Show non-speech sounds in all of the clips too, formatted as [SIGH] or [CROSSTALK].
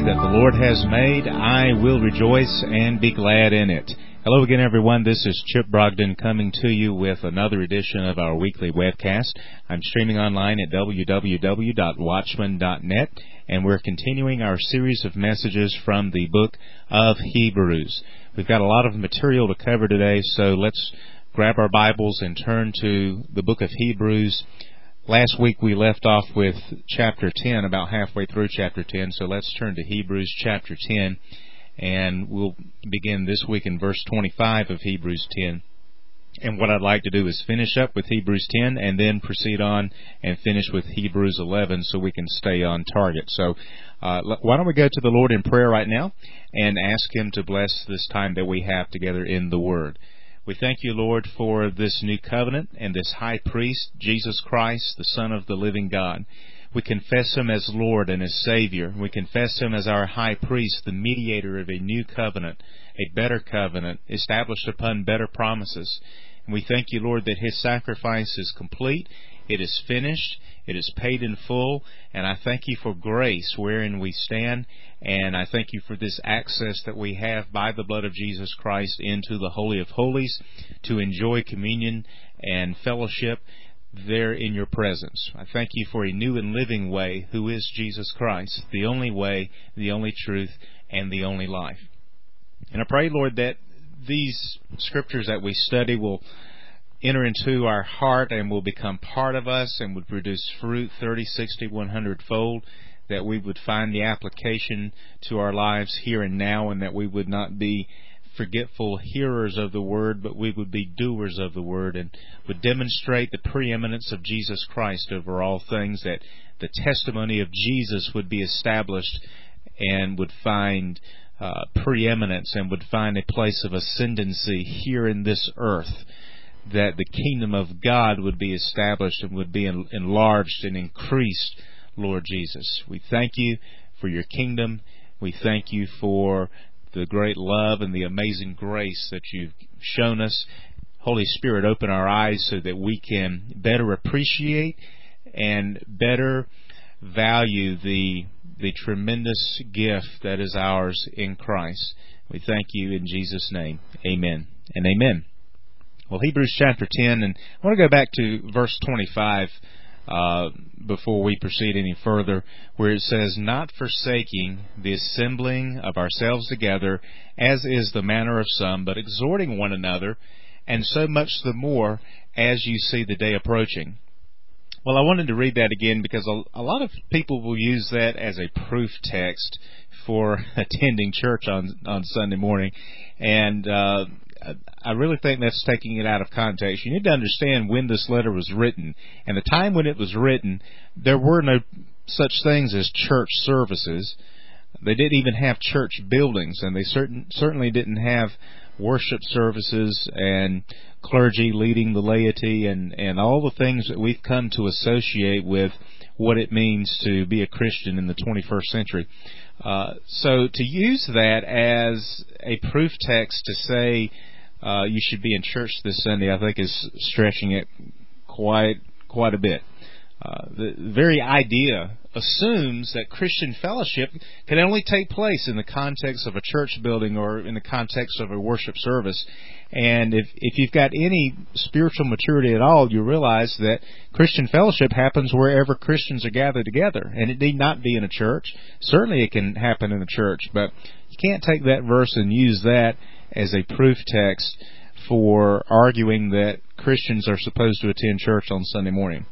that the Lord has made. I will rejoice and be glad in it. Hello again, everyone. This is Chip Brogden coming to you with another edition of our weekly webcast. I'm streaming online at www.watchman.net, and we're continuing our series of messages from the book of Hebrews. We've got a lot of material to cover today, so let's grab our Bibles and turn to the book of Hebrews. Last week we left off with chapter 10, about halfway through chapter 10, so let's turn to Hebrews chapter 10, and we'll begin this week in verse 25 of Hebrews 10. And what I'd like to do is finish up with Hebrews 10 and then proceed on and finish with Hebrews 11 so we can stay on target. So, uh, why don't we go to the Lord in prayer right now and ask Him to bless this time that we have together in the Word. We thank you, Lord, for this new covenant and this high priest, Jesus Christ, the Son of the living God. We confess him as Lord and as Savior. We confess him as our high priest, the mediator of a new covenant, a better covenant, established upon better promises. And we thank you, Lord, that his sacrifice is complete, it is finished, it is paid in full, and I thank you for grace wherein we stand, and I thank you for this access that we have by the blood of Jesus Christ into the Holy of Holies to enjoy communion and fellowship there in your presence. I thank you for a new and living way who is Jesus Christ, the only way, the only truth, and the only life. And I pray, Lord, that these scriptures that we study will enter into our heart and will become part of us and would produce fruit 30, 60, 100 fold, that we would find the application to our lives here and now and that we would not be forgetful hearers of the word, but we would be doers of the word and would demonstrate the preeminence of Jesus Christ over all things, that the testimony of Jesus would be established and would find uh, preeminence and would find a place of ascendancy here in this earth that the kingdom of God would be established and would be enlarged and increased, Lord Jesus. We thank you for your kingdom. We thank you for the great love and the amazing grace that you've shown us. Holy Spirit, open our eyes so that we can better appreciate and better value the the tremendous gift that is ours in Christ. We thank you in Jesus' name. Amen and amen. Well, Hebrews chapter 10, and I want to go back to verse 25 uh, before we proceed any further, where it says, Not forsaking the assembling of ourselves together, as is the manner of some, but exhorting one another, and so much the more as you see the day approaching. Well, I wanted to read that again because a, a lot of people will use that as a proof text for [LAUGHS] attending church on on Sunday morning, and uh, I really think that's taking it out of context. You need to understand when this letter was written and the time when it was written. There were no such things as church services. They didn't even have church buildings, and they certain certainly didn't have worship services and clergy leading the laity and and all the things that we've come to associate with what it means to be a Christian in the 21st century. Uh, so to use that as a proof text to say uh, you should be in church this Sunday, I think is stretching it quite quite a bit. Uh, the very idea assumes that Christian fellowship can only take place in the context of a church building or in the context of a worship service. And if, if you've got any spiritual maturity at all, you realize that Christian fellowship happens wherever Christians are gathered together. And it need not be in a church. Certainly it can happen in a church, but you can't take that verse and use that as a proof text for arguing that Christians are supposed to attend church on Sunday morning.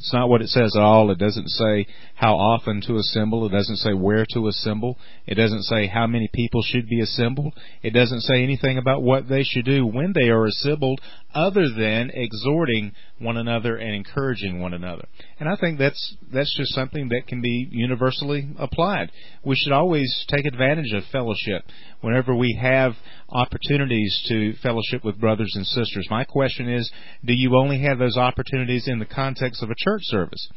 It's not what it says at all. It doesn't say how often to assemble. It doesn't say where to assemble. It doesn't say how many people should be assembled. It doesn't say anything about what they should do when they are assembled other than exhorting one another and encouraging one another. And I think that's that's just something that can be universally applied. We should always take advantage of fellowship whenever we have opportunities to fellowship with brothers and sisters. My question is, do you only have those opportunities in the context of a church service?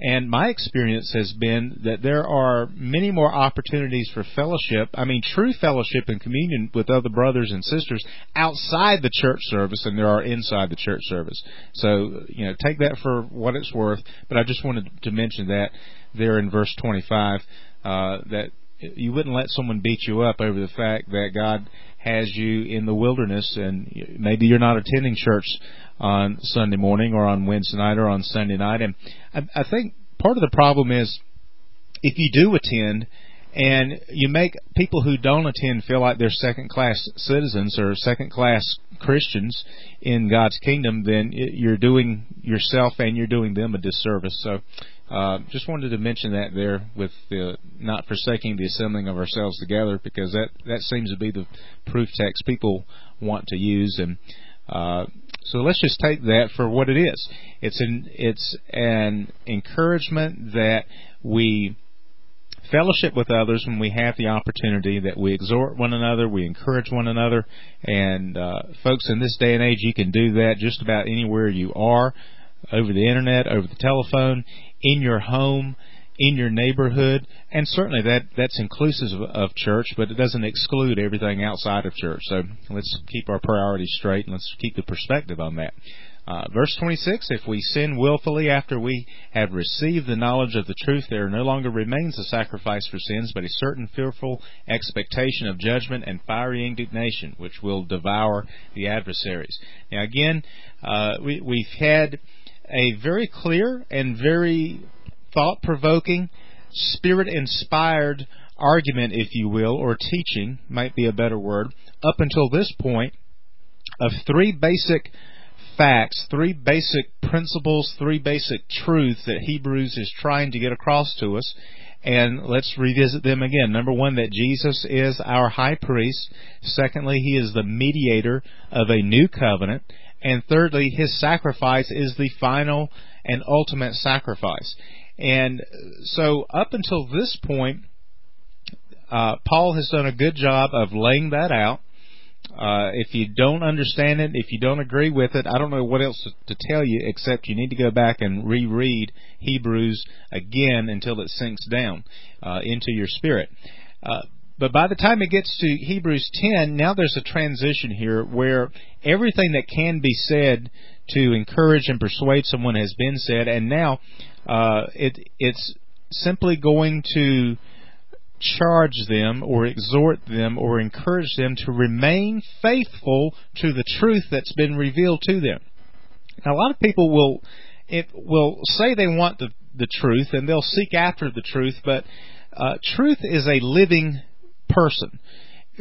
And my experience has been that there are many more opportunities for fellowship, I mean true fellowship and communion with other brothers and sisters outside the church service than there are inside the church service. So, you know, take that for what it's worth, but I just wanted to mention that there in verse 25 uh, that you wouldn't let someone beat you up over the fact that God has you in the wilderness and maybe you're not attending church on Sunday morning or on Wednesday night or on Sunday night. And I, I think part of the problem is if you do attend, and you make people who don't attend feel like they're second class citizens or second class Christians in God's kingdom, then you're doing yourself and you're doing them a disservice. So, uh, just wanted to mention that there with the not forsaking the assembling of ourselves together because that that seems to be the proof text people want to use and uh, so let's just take that for what it is. It's an it's an encouragement that we fellowship with others when we have the opportunity, that we exhort one another, we encourage one another. And uh, folks, in this day and age, you can do that just about anywhere you are, over the internet, over the telephone, in your home, in your neighborhood, and certainly that that's inclusive of, church, but it doesn't exclude everything outside of church. So let's keep our priorities straight and let's keep the perspective on that. Uh, verse 26, if we sin willfully after we have received the knowledge of the truth, there no longer remains a sacrifice for sins, but a certain fearful expectation of judgment and fiery indignation, which will devour the adversaries. Now again, uh, we, we've had a very clear and very thought-provoking, spirit-inspired argument, if you will, or teaching, might be a better word, up until this point, of three basic facts, three basic principles, three basic truths that Hebrews is trying to get across to us. And let's revisit them again. Number one, that Jesus is our high priest. Secondly, he is the mediator of a new covenant. And thirdly, his sacrifice is the final and ultimate sacrifice. And so up until this point, uh, Paul has done a good job of laying that out. Uh, if you don't understand it, if you don't agree with it, I don't know what else to, to tell you except you need to go back and reread Hebrews again until it sinks down uh, into your spirit. Uh, but by the time it gets to Hebrews 10, now there's a transition here where everything that can be said to encourage and persuade someone has been said, and now uh, it, it's simply going to charge them or exhort them or encourage them to remain faithful to the truth that's been revealed to them. Now, a lot of people will it will say they want the the truth and they'll seek after the truth, but uh, truth is a living person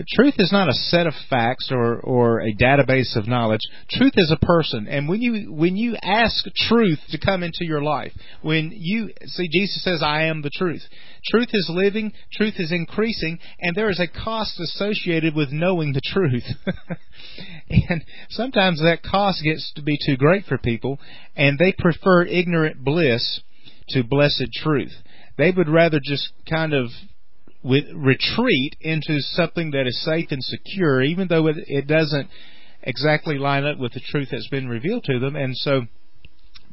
truth is not a set of facts or, or a database of knowledge. Truth is a person. And when you, when you ask truth to come into your life, when you, see, Jesus says, I am the truth. Truth is living, truth is increasing, and there is a cost associated with knowing the truth. [LAUGHS] and sometimes that cost gets to be too great for people, and they prefer ignorant bliss to blessed truth. They would rather just kind of with retreat into something that is safe and secure, even though it, it doesn't exactly line up with the truth that's been revealed to them. And so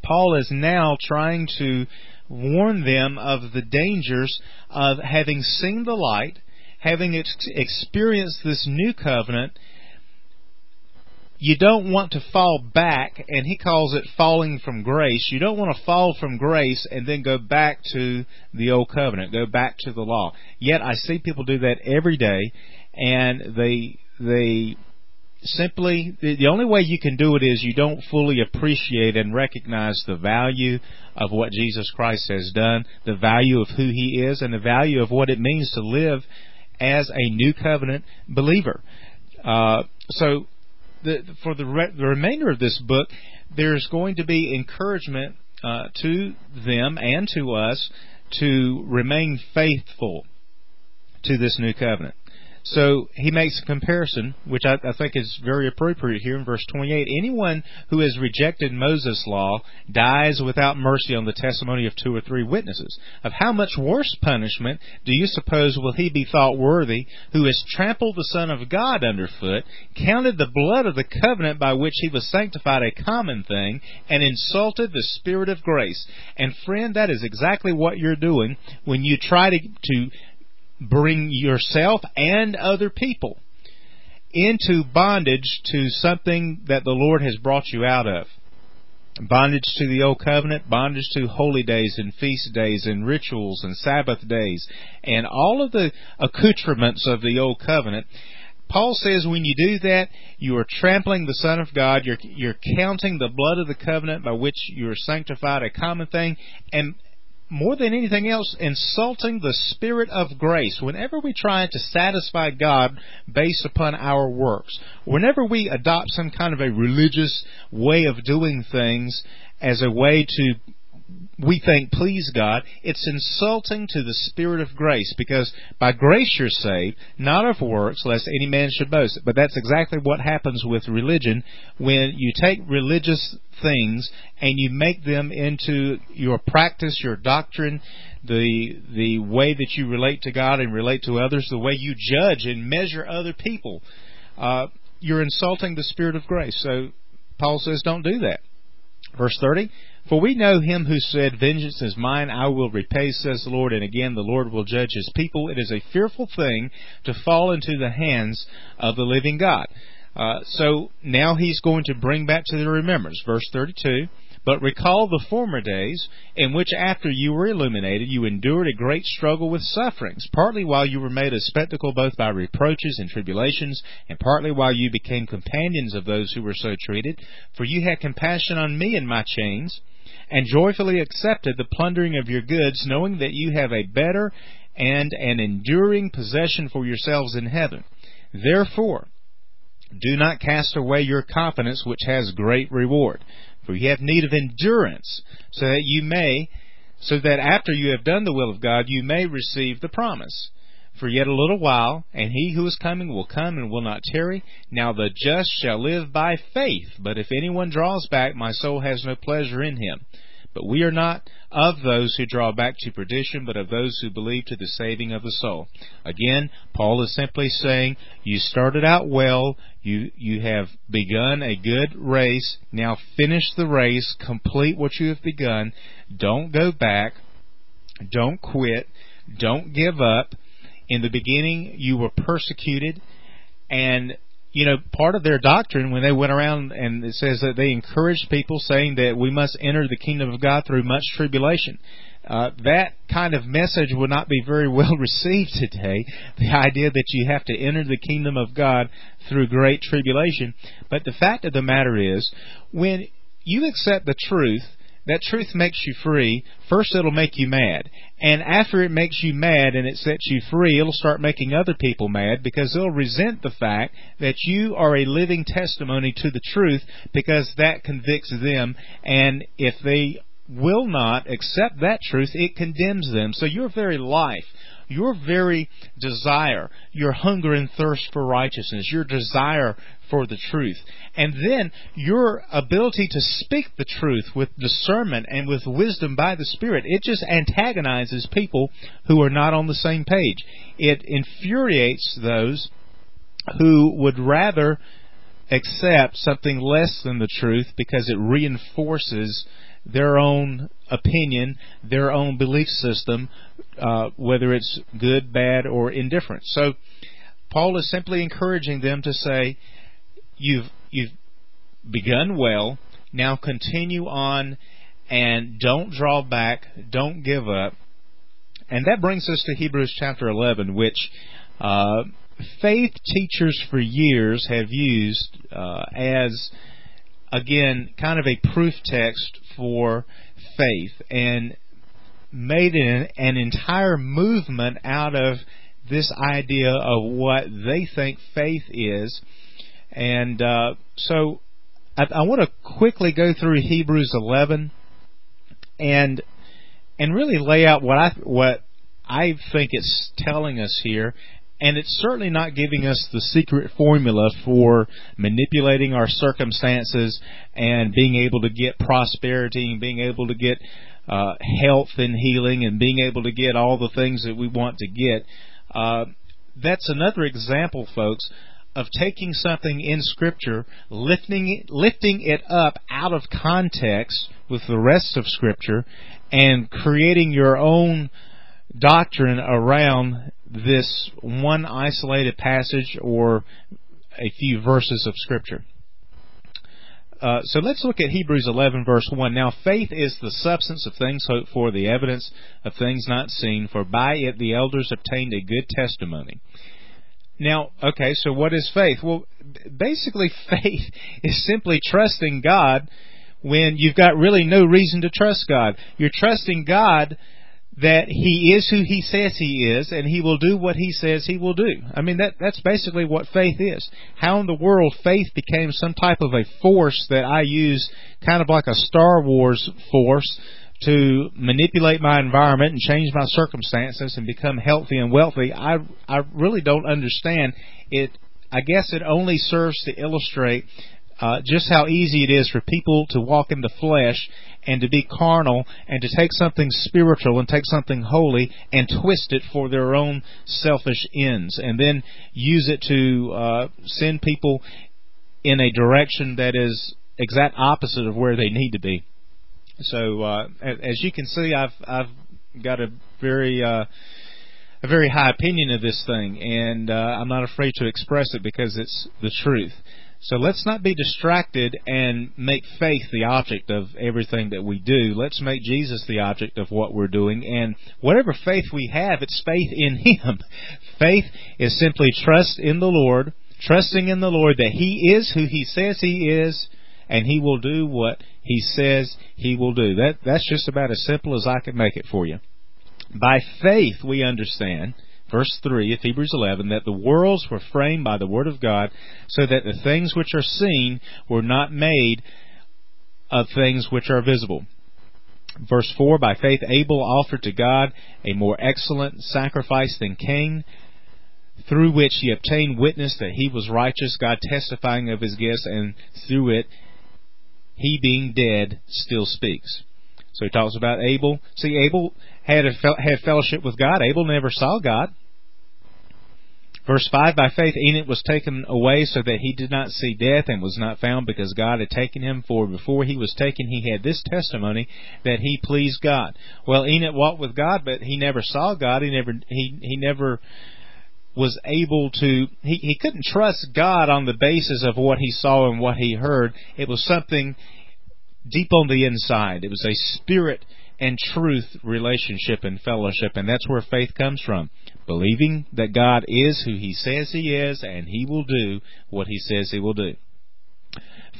Paul is now trying to warn them of the dangers of having seen the light, having ex- experienced this new covenant, you don't want to fall back, and he calls it falling from grace. You don't want to fall from grace and then go back to the old covenant, go back to the law. Yet I see people do that every day, and they they simply the only way you can do it is you don't fully appreciate and recognize the value of what Jesus Christ has done, the value of who He is, and the value of what it means to live as a new covenant believer. Uh, so the, for the, re- the remainder of this book, there's going to be encouragement uh, to them and to us to remain faithful to this new covenant. So he makes a comparison, which I, I, think is very appropriate here in verse 28. Anyone who has rejected Moses' law dies without mercy on the testimony of two or three witnesses. Of how much worse punishment do you suppose will he be thought worthy who has trampled the Son of God underfoot, counted the blood of the covenant by which he was sanctified a common thing, and insulted the Spirit of grace? And friend, that is exactly what you're doing when you try to, to bring yourself and other people into bondage to something that the Lord has brought you out of. bondage to the old covenant, bondage to holy days and feast days and rituals and Sabbath days, and all of the accoutrements of the old covenant. Paul says when you do that, you are trampling the Son of God. You're, you're counting the blood of the covenant by which you are sanctified a common thing, and more than anything else, insulting the Spirit of grace. Whenever we try to satisfy God based upon our works, whenever we adopt some kind of a religious way of doing things as a way to we think please God, it's insulting to the Spirit of grace because by grace you're saved, not of works, lest any man should boast. But that's exactly what happens with religion when you take religious things and you make them into your practice, your doctrine, the the way that you relate to God and relate to others, the way you judge and measure other people. Uh, you're insulting the Spirit of grace. So Paul says, don't do that. Verse 30, For we know him who said, Vengeance is mine, I will repay, says the Lord, and again the Lord will judge his people. It is a fearful thing to fall into the hands of the living God. Uh, so now he's going to bring back to the remembrance. Verse 32, but recall the former days, in which after you were illuminated, you endured a great struggle with sufferings, partly while you were made a spectacle both by reproaches and tribulations, and partly while you became companions of those who were so treated. For you had compassion on me in my chains, and joyfully accepted the plundering of your goods, knowing that you have a better and an enduring possession for yourselves in heaven. Therefore, do not cast away your confidence, which has great reward. For you have need of endurance, so that you may, so that after you have done the will of God, you may receive the promise. For yet a little while, and he who is coming will come and will not tarry. Now the just shall live by faith. But if anyone draws back, my soul has no pleasure in him. But we are not of those who draw back to perdition, but of those who believe to the saving of the soul. Again, Paul is simply saying, you started out well, you, you have begun a good race, now finish the race, complete what you have begun, don't go back, don't quit, don't give up. In the beginning, you were persecuted, and you know, part of their doctrine when they went around and it says that they encouraged people saying that we must enter the kingdom of God through much tribulation. Uh, that kind of message would not be very [LAUGHS] well received today. The idea that you have to enter the kingdom of God through great tribulation. But the fact of the matter is, when you accept the truth, that truth makes you free. First, it'll make you mad. And after it makes you mad and it sets you free, it'll start making other people mad because they'll resent the fact that you are a living testimony to the truth because that convicts them. And if they will not accept that truth, it condemns them. So your very life your very desire, your hunger and thirst for righteousness, your desire for the truth, and then your ability to speak the truth with discernment and with wisdom by the Spirit, it just antagonizes people who are not on the same page. It infuriates those who would rather accept something less than the truth because it reinforces their own opinion, their own belief system, uh, whether it's good, bad, or indifferent. So, Paul is simply encouraging them to say, "You've you've begun well. Now continue on, and don't draw back. Don't give up." And that brings us to Hebrews chapter 11, which uh, faith teachers for years have used uh, as again, kind of a proof text for faith and made an, an entire movement out of this idea of what they think faith is. And uh, so I, I want to quickly go through Hebrews 11 and and really lay out what I what I think it's telling us here and it's certainly not giving us the secret formula for manipulating our circumstances and being able to get prosperity and being able to get uh, health and healing and being able to get all the things that we want to get. Uh, that's another example, folks, of taking something in Scripture, lifting it, lifting it up out of context with the rest of Scripture, and creating your own doctrine around this one isolated passage or a few verses of Scripture. uh, so let's look at Hebrews 11 verse 1. Now faith is the substance of things hoped for, the evidence of things not seen, for by it the elders obtained a good testimony. Now, okay, so what is faith? Well, basically [LAUGHS] faith is simply trusting God when you've got really no reason to trust God. You're trusting God that he is who he says he is and he will do what he says he will do. I mean that that's basically what faith is. How in the world faith became some type of a force that I use kind of like a Star Wars force to manipulate my environment and change my circumstances and become healthy and wealthy, I I really don't understand it. I guess it only serves to illustrate uh, just how easy it is for people to walk in the flesh and to be carnal and to take something spiritual and take something holy and twist it for their own selfish ends and then use it to uh, send people in a direction that is exact opposite of where they need to be. So uh, as you can see, I've I've got a very uh, a very high opinion of this thing, and uh, I'm not afraid to express it because it's the truth. So let's not be distracted and make faith the object of everything that we do. Let's make Jesus the object of what we're doing. And whatever faith we have, it's faith in [LAUGHS] Him. Faith is simply trust in the Lord, trusting in the Lord that He is who He says He is, and He will do what He says He will do. That, that's just about as simple as I can make it for you. By faith, we understand verse 3 of Hebrews 11, that the worlds were framed by the Word of God, so that the things which are seen were not made of things which are visible. Verse 4, by faith Abel offered to God a more excellent sacrifice than Cain, through which he obtained witness that he was righteous, God testifying of his gifts, and through it, he being dead still speaks. So he talks about Abel. See, Abel had a, had fellowship with God. Abel never saw God. Verse 5 By faith Enoch was taken away so that he did not see death and was not found because God had taken him. For before he was taken, he had this testimony that he pleased God. Well, Enoch walked with God, but he never saw God. He never, he, he never was able to, he, he couldn't trust God on the basis of what he saw and what he heard. It was something deep on the inside. It was a spirit and truth relationship and fellowship, and that's where faith comes from. Believing that God is who He says He is, and He will do what He says He will do.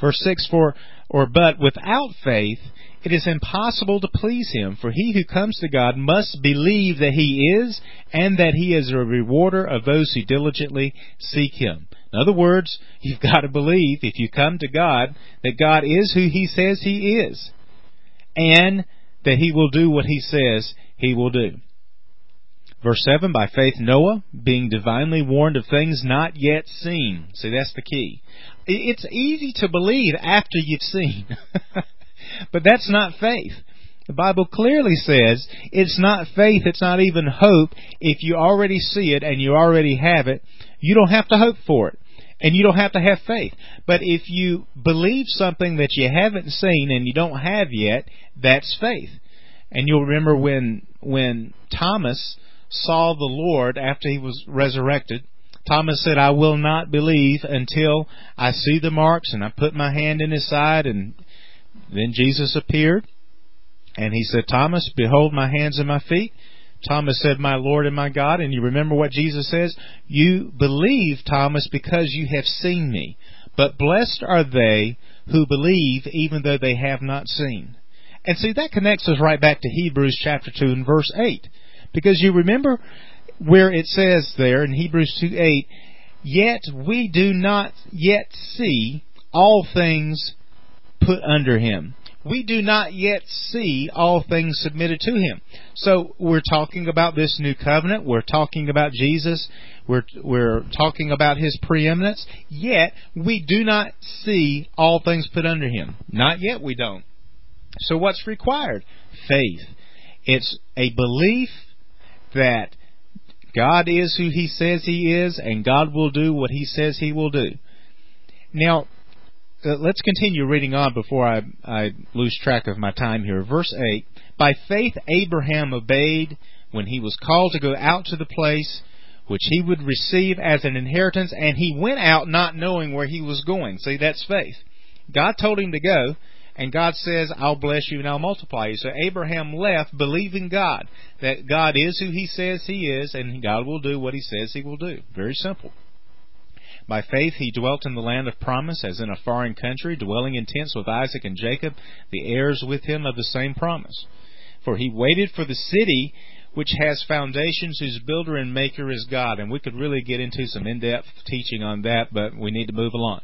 Verse 6 For, or but without faith, it is impossible to please Him, for he who comes to God must believe that He is, and that He is a rewarder of those who diligently seek Him. In other words, you've got to believe, if you come to God, that God is who He says He is, and that He will do what He says He will do. Verse 7, by faith Noah, being divinely warned of things not yet seen. See, that's the key. It's easy to believe after you've seen. [LAUGHS] but that's not faith. The Bible clearly says it's not faith, it's not even hope. If you already see it and you already have it, you don't have to hope for it. And you don't have to have faith. But if you believe something that you haven't seen and you don't have yet, that's faith. And you'll remember when when Thomas saw the Lord after he was resurrected, Thomas said, I will not believe until I see the marks and I put my hand in his side. And then Jesus appeared and he said, Thomas, behold my hands and my feet. Thomas said, My Lord and my God. And you remember what Jesus says? You believe, Thomas, because you have seen me. But blessed are they who believe even though they have not seen. And see, that connects us right back to Hebrews chapter 2 and verse 8. Because you remember where it says there in Hebrews 2 8, Yet we do not yet see all things put under him we do not yet see all things submitted to him. So we're talking about this new covenant. We're talking about Jesus. We're, we're talking about his preeminence. Yet we do not see all things put under him. Not yet we don't. So what's required? Faith. It's a belief that God is who he says he is and God will do what he says he will do. Now, uh, let's continue reading on before I, I lose track of my time here. Verse 8 By faith, Abraham obeyed when he was called to go out to the place which he would receive as an inheritance, and he went out not knowing where he was going. See, that's faith. God told him to go, and God says, I'll bless you and I'll multiply you. So Abraham left believing God, that God is who he says he is, and God will do what he says he will do. Very simple. By faith he dwelt in the land of promise, as in a foreign country, dwelling in tents with Isaac and Jacob, the heirs with him of the same promise. For he waited for the city which has foundations, whose builder and maker is God. And we could really get into some in-depth teaching on that, but we need to move along.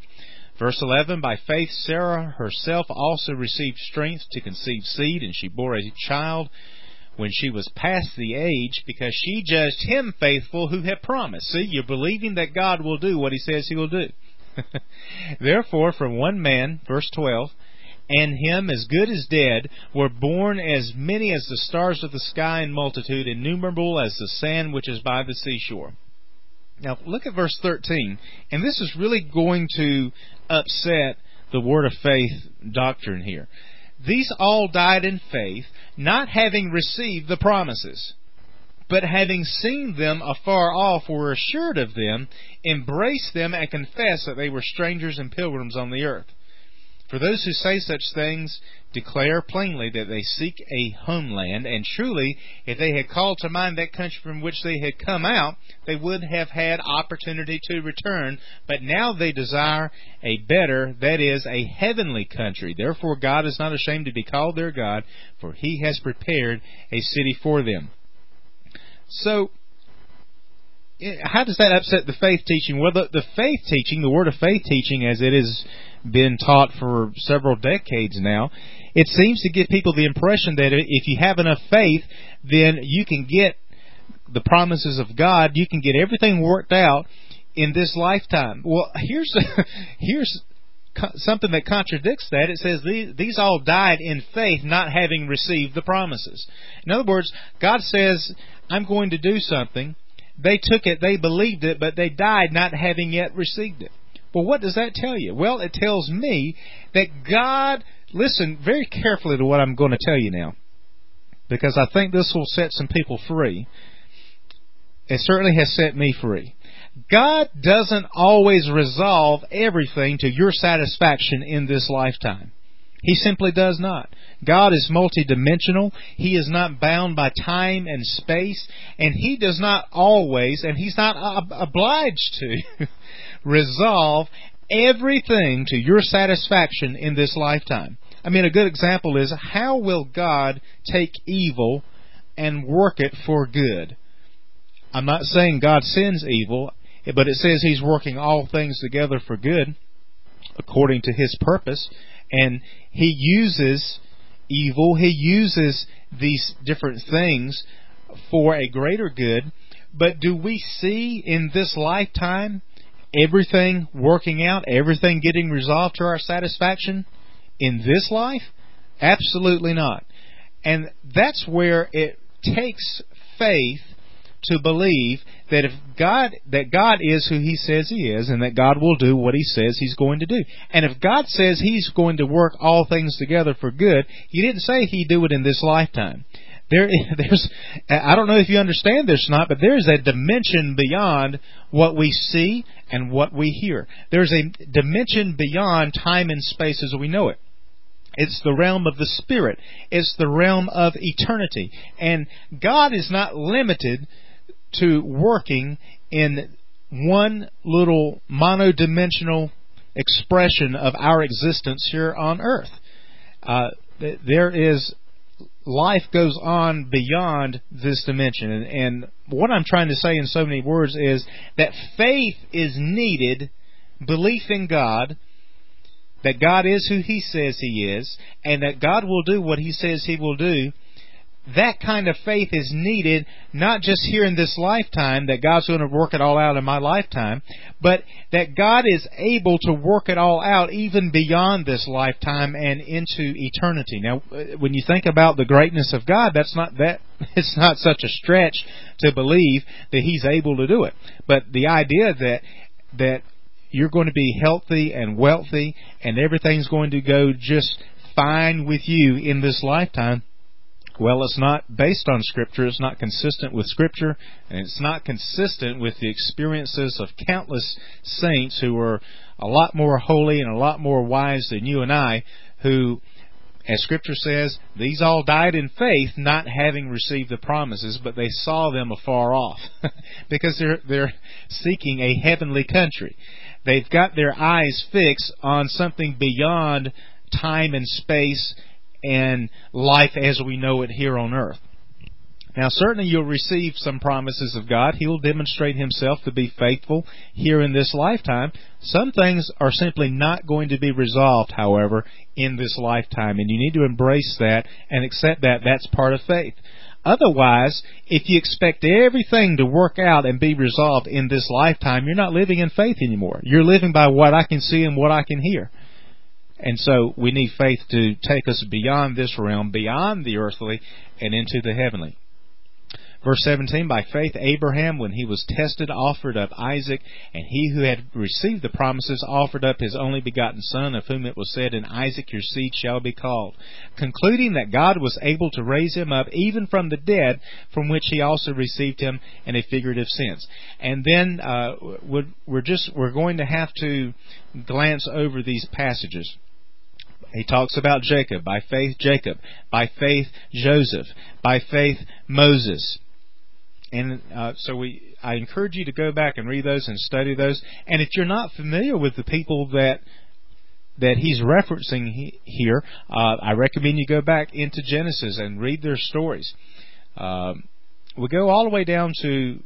Verse 11, By faith Sarah herself also received strength to conceive seed, and she bore a child when she was past the age, because she judged him faithful who had promised. See, you're believing that God will do what he says he will do. [LAUGHS] Therefore, from one man, verse 12, and him as good as dead were born as many as the stars of the sky in multitude, innumerable as the sand which is by the seashore. Now look at verse 13, and this is really going to upset the word of faith doctrine here. These all died in faith, not having received the promises, but having seen them afar off, were assured of them, embraced them, and confessed that they were strangers and pilgrims on the earth. For those who say such things declare plainly that they seek a homeland, and truly, if they had called to mind that country from which they had come out, they would have had opportunity to return, but now they desire a better, that is, a heavenly country. Therefore God is not ashamed to be called their God, for he has prepared a city for them. So, eh, how does that upset the faith teaching? Well, the, the faith teaching, the word of faith teaching, as it has been taught for several decades now, it seems to give people the impression that if you have enough faith, then you can get the promises of God, you can get everything worked out in this lifetime. Well, here's [LAUGHS] here's something that contradicts that. It says these, these all died in faith, not having received the promises. In other words, God says, "I'm going to do something." They took it, they believed it, but they died not having yet received it. Well, what does that tell you? Well, it tells me that God, listen very carefully to what I'm going to tell you now, because I think this will set some people free. It certainly has set me free. God doesn't always resolve everything to your satisfaction in this lifetime. He simply does not. God is multidimensional. He is not bound by time and space, and He does not always, and He's not obliged to, [LAUGHS] resolve everything to your satisfaction in this lifetime. I mean, a good example is how will God take evil and work it for good? I'm not saying God sends evil, but it says He's working all things together for good according to His purpose, and He uses evil, He uses these different things for a greater good. But do we see in this lifetime everything working out, everything getting resolved to our satisfaction in this life? Absolutely not. And that's where it takes faith to believe that if God that God is who he says he is and that God will do what he says he's going to do. And if God says he's going to work all things together for good, he didn't say he'd do it in this lifetime. There, [LAUGHS] there's, I don't know if you understand this or not, but there's a dimension beyond what we see and what we hear. There's a dimension beyond time and space as we know it. It's the realm of the Spirit. It's the realm of eternity. And God is not limited to working in one little monodimensional expression of our existence here on earth. Uh, there is life goes on beyond this dimension. And, and what I'm trying to say in so many words is that faith is needed, belief in God, that God is who He says He is, and that God will do what He says He will do that kind of faith is needed not just here in this lifetime that God's going to work it all out in my lifetime, but that God is able to work it all out even beyond this lifetime and into eternity. Now, uh, when you think about the greatness of God, that's not that [LAUGHS] it's not such a stretch to believe that he's able to do it. But the idea that that you're going to be healthy and wealthy and everything's going to go just fine with you in this lifetime well, it's not based on Scripture, it's not consistent with Scripture, and it's not consistent with the experiences of countless saints who were a lot more holy and a lot more wise than you and I who as scripture says, these all died in faith, not having received the promises, but they saw them afar off. [LAUGHS] because they're, they're seeking a heavenly country. They've got their eyes fixed on something beyond time and space and life as we know it here on earth. Now, certainly you'll receive some promises of God. He'll demonstrate Himself to be faithful here in this lifetime. Some things are simply not going to be resolved, however, in this lifetime, and you need to embrace that and accept that that's part of faith. Otherwise, if you expect everything to work out and be resolved in this lifetime, you're not living in faith anymore. You're living by what I can see and what I can hear. And so we need faith to take us beyond this realm, beyond the earthly, and into the heavenly. Verse 17, by faith Abraham, when he was tested, offered up Isaac, and he who had received the promises offered up his only begotten son, of whom it was said, In Isaac your seed shall be called, concluding that God was able to raise him up even from the dead, from which he also received him in a figurative sense. And then uh, we're just we're going to have to glance over these passages. He talks about Jacob, by faith Jacob, by faith Joseph, by faith Moses. And uh, so we, I encourage you to go back and read those and study those. And if you're not familiar with the people that that he's referencing he, here, uh, I recommend you go back into Genesis and read their stories. Um, we go all the way down to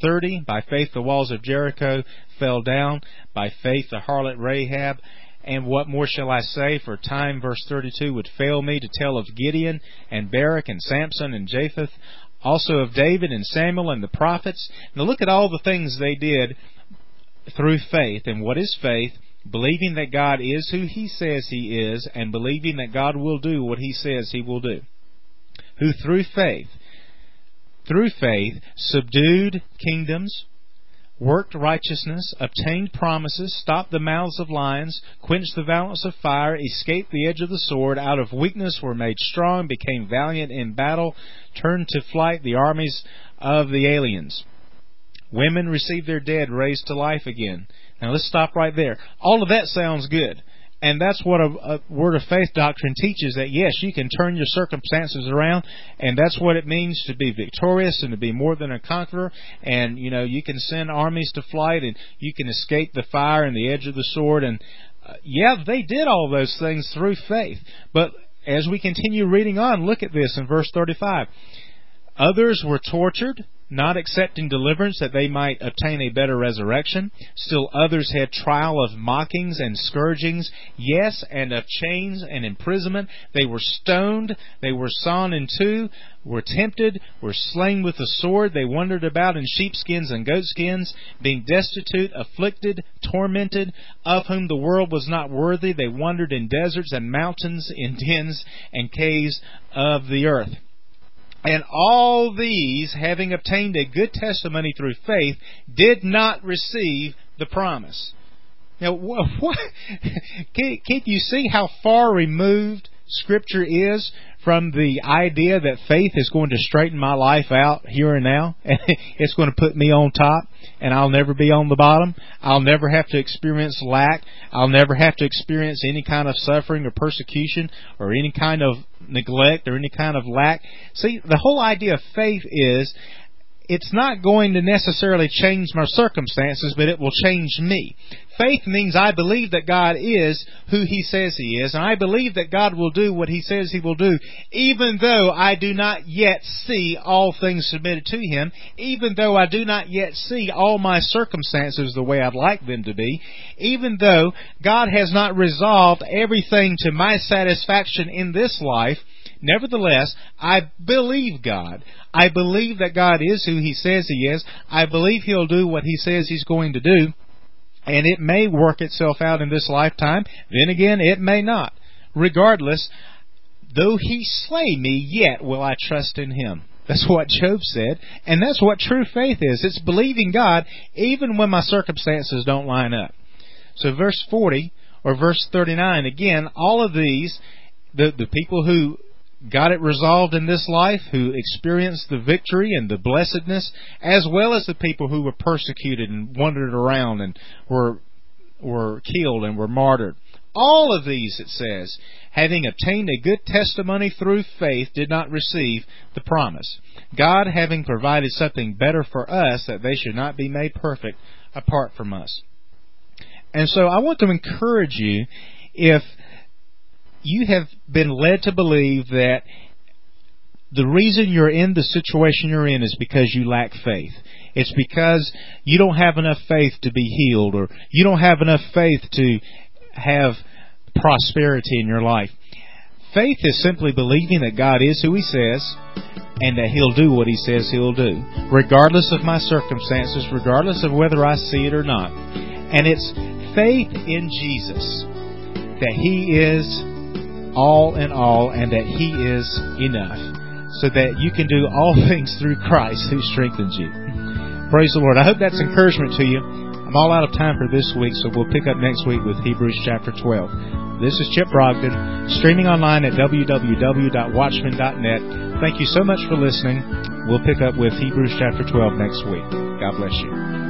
30. By faith, the walls of Jericho fell down. By faith, the harlot Rahab. And what more shall I say? For time, verse 32, would fail me to tell of Gideon and Barak and Samson and Jephthah, also of David and Samuel and the prophets. Now look at all the things they did through faith. And what is faith? Believing that God is who He says He is, and believing that God will do what He says He will do. Who through faith, through faith, subdued kingdoms, worked righteousness, obtained promises, stopped the mouths of lions, quenched the violence of fire, escaped the edge of the sword, out of weakness were made strong, became valiant in battle, turned to flight the armies of the aliens. Women received their dead raised to life again. Now let's stop right there. All of that sounds good. And that's what a, a, word of faith doctrine teaches that yes, you can turn your circumstances around, and that's what it means to be victorious and to be more than a conqueror. And you know, you can send armies to flight, and you can escape the fire and the edge of the sword. And uh, yeah, they did all those things through faith. But as we continue reading on, look at this in verse 35. Others were tortured not accepting deliverance that they might obtain a better resurrection. Still others had trial of mockings and scourgings, yes, and of chains and imprisonment. They were stoned, they were sawn in two, were tempted, were slain with the sword. They wandered about in sheepskins and goatskins, being destitute, afflicted, tormented, of whom the world was not worthy. They wandered in deserts and mountains, in dens and caves of the earth. And all these, having obtained a good testimony through faith, did not receive the promise. Now, [LAUGHS] what, can, can you see how far removed Scripture is from the idea that faith is going to straighten my life out here and now, [LAUGHS] and it's going to put me on top, and I'll never be on the bottom. I'll never have to experience lack. I'll never have to experience any kind of suffering or persecution or any kind of neglect or any kind of lack. See, the whole idea of faith is it's not going to necessarily change my circumstances, but it will change me. Faith means I believe that God is who He says He is, and I believe that God will do what He says He will do, even though I do not yet see all things submitted to Him, even though I do not yet see all my circumstances the way I'd like them to be, even though God has not resolved everything to my satisfaction in this life, Nevertheless, I believe God. I believe that God is who He says He is. I believe He'll do what He says He's going to do. And it may work itself out in this lifetime. Then again, it may not. Regardless, though He slay me, yet will I trust in Him. That's [LAUGHS] what Job said. And that's what true faith is. It's believing God even when my circumstances don't line up. So verse 40 or verse 39, again, all of these, the, the people who got it resolved in this life, who experienced the victory and the blessedness, as well as the people who were persecuted and wandered around and were were killed and were martyred. All of these, it says, having obtained a good testimony through faith, did not receive the promise. God having provided something better for us, that they should not be made perfect apart from us. And so I want to encourage you if you have been led to believe that the reason you're in the situation you're in is because you lack faith. It's because you don't have enough faith to be healed or you don't have enough faith to have prosperity in your life. Faith is simply believing that God is who He says and that He'll do what He says He'll do, regardless of my circumstances, regardless of whether I see it or not. And it's faith in Jesus that He is all in all and that He is enough so that you can do all [LAUGHS] things through Christ who strengthens you. Praise the Lord. I hope that's encouragement to you. I'm all out of time for this week, so we'll pick up next week with Hebrews chapter 12. This is Chip Brogden, streaming online at www.watchman.net. Thank you so much for listening. We'll pick up with Hebrews chapter 12 next week. God bless you.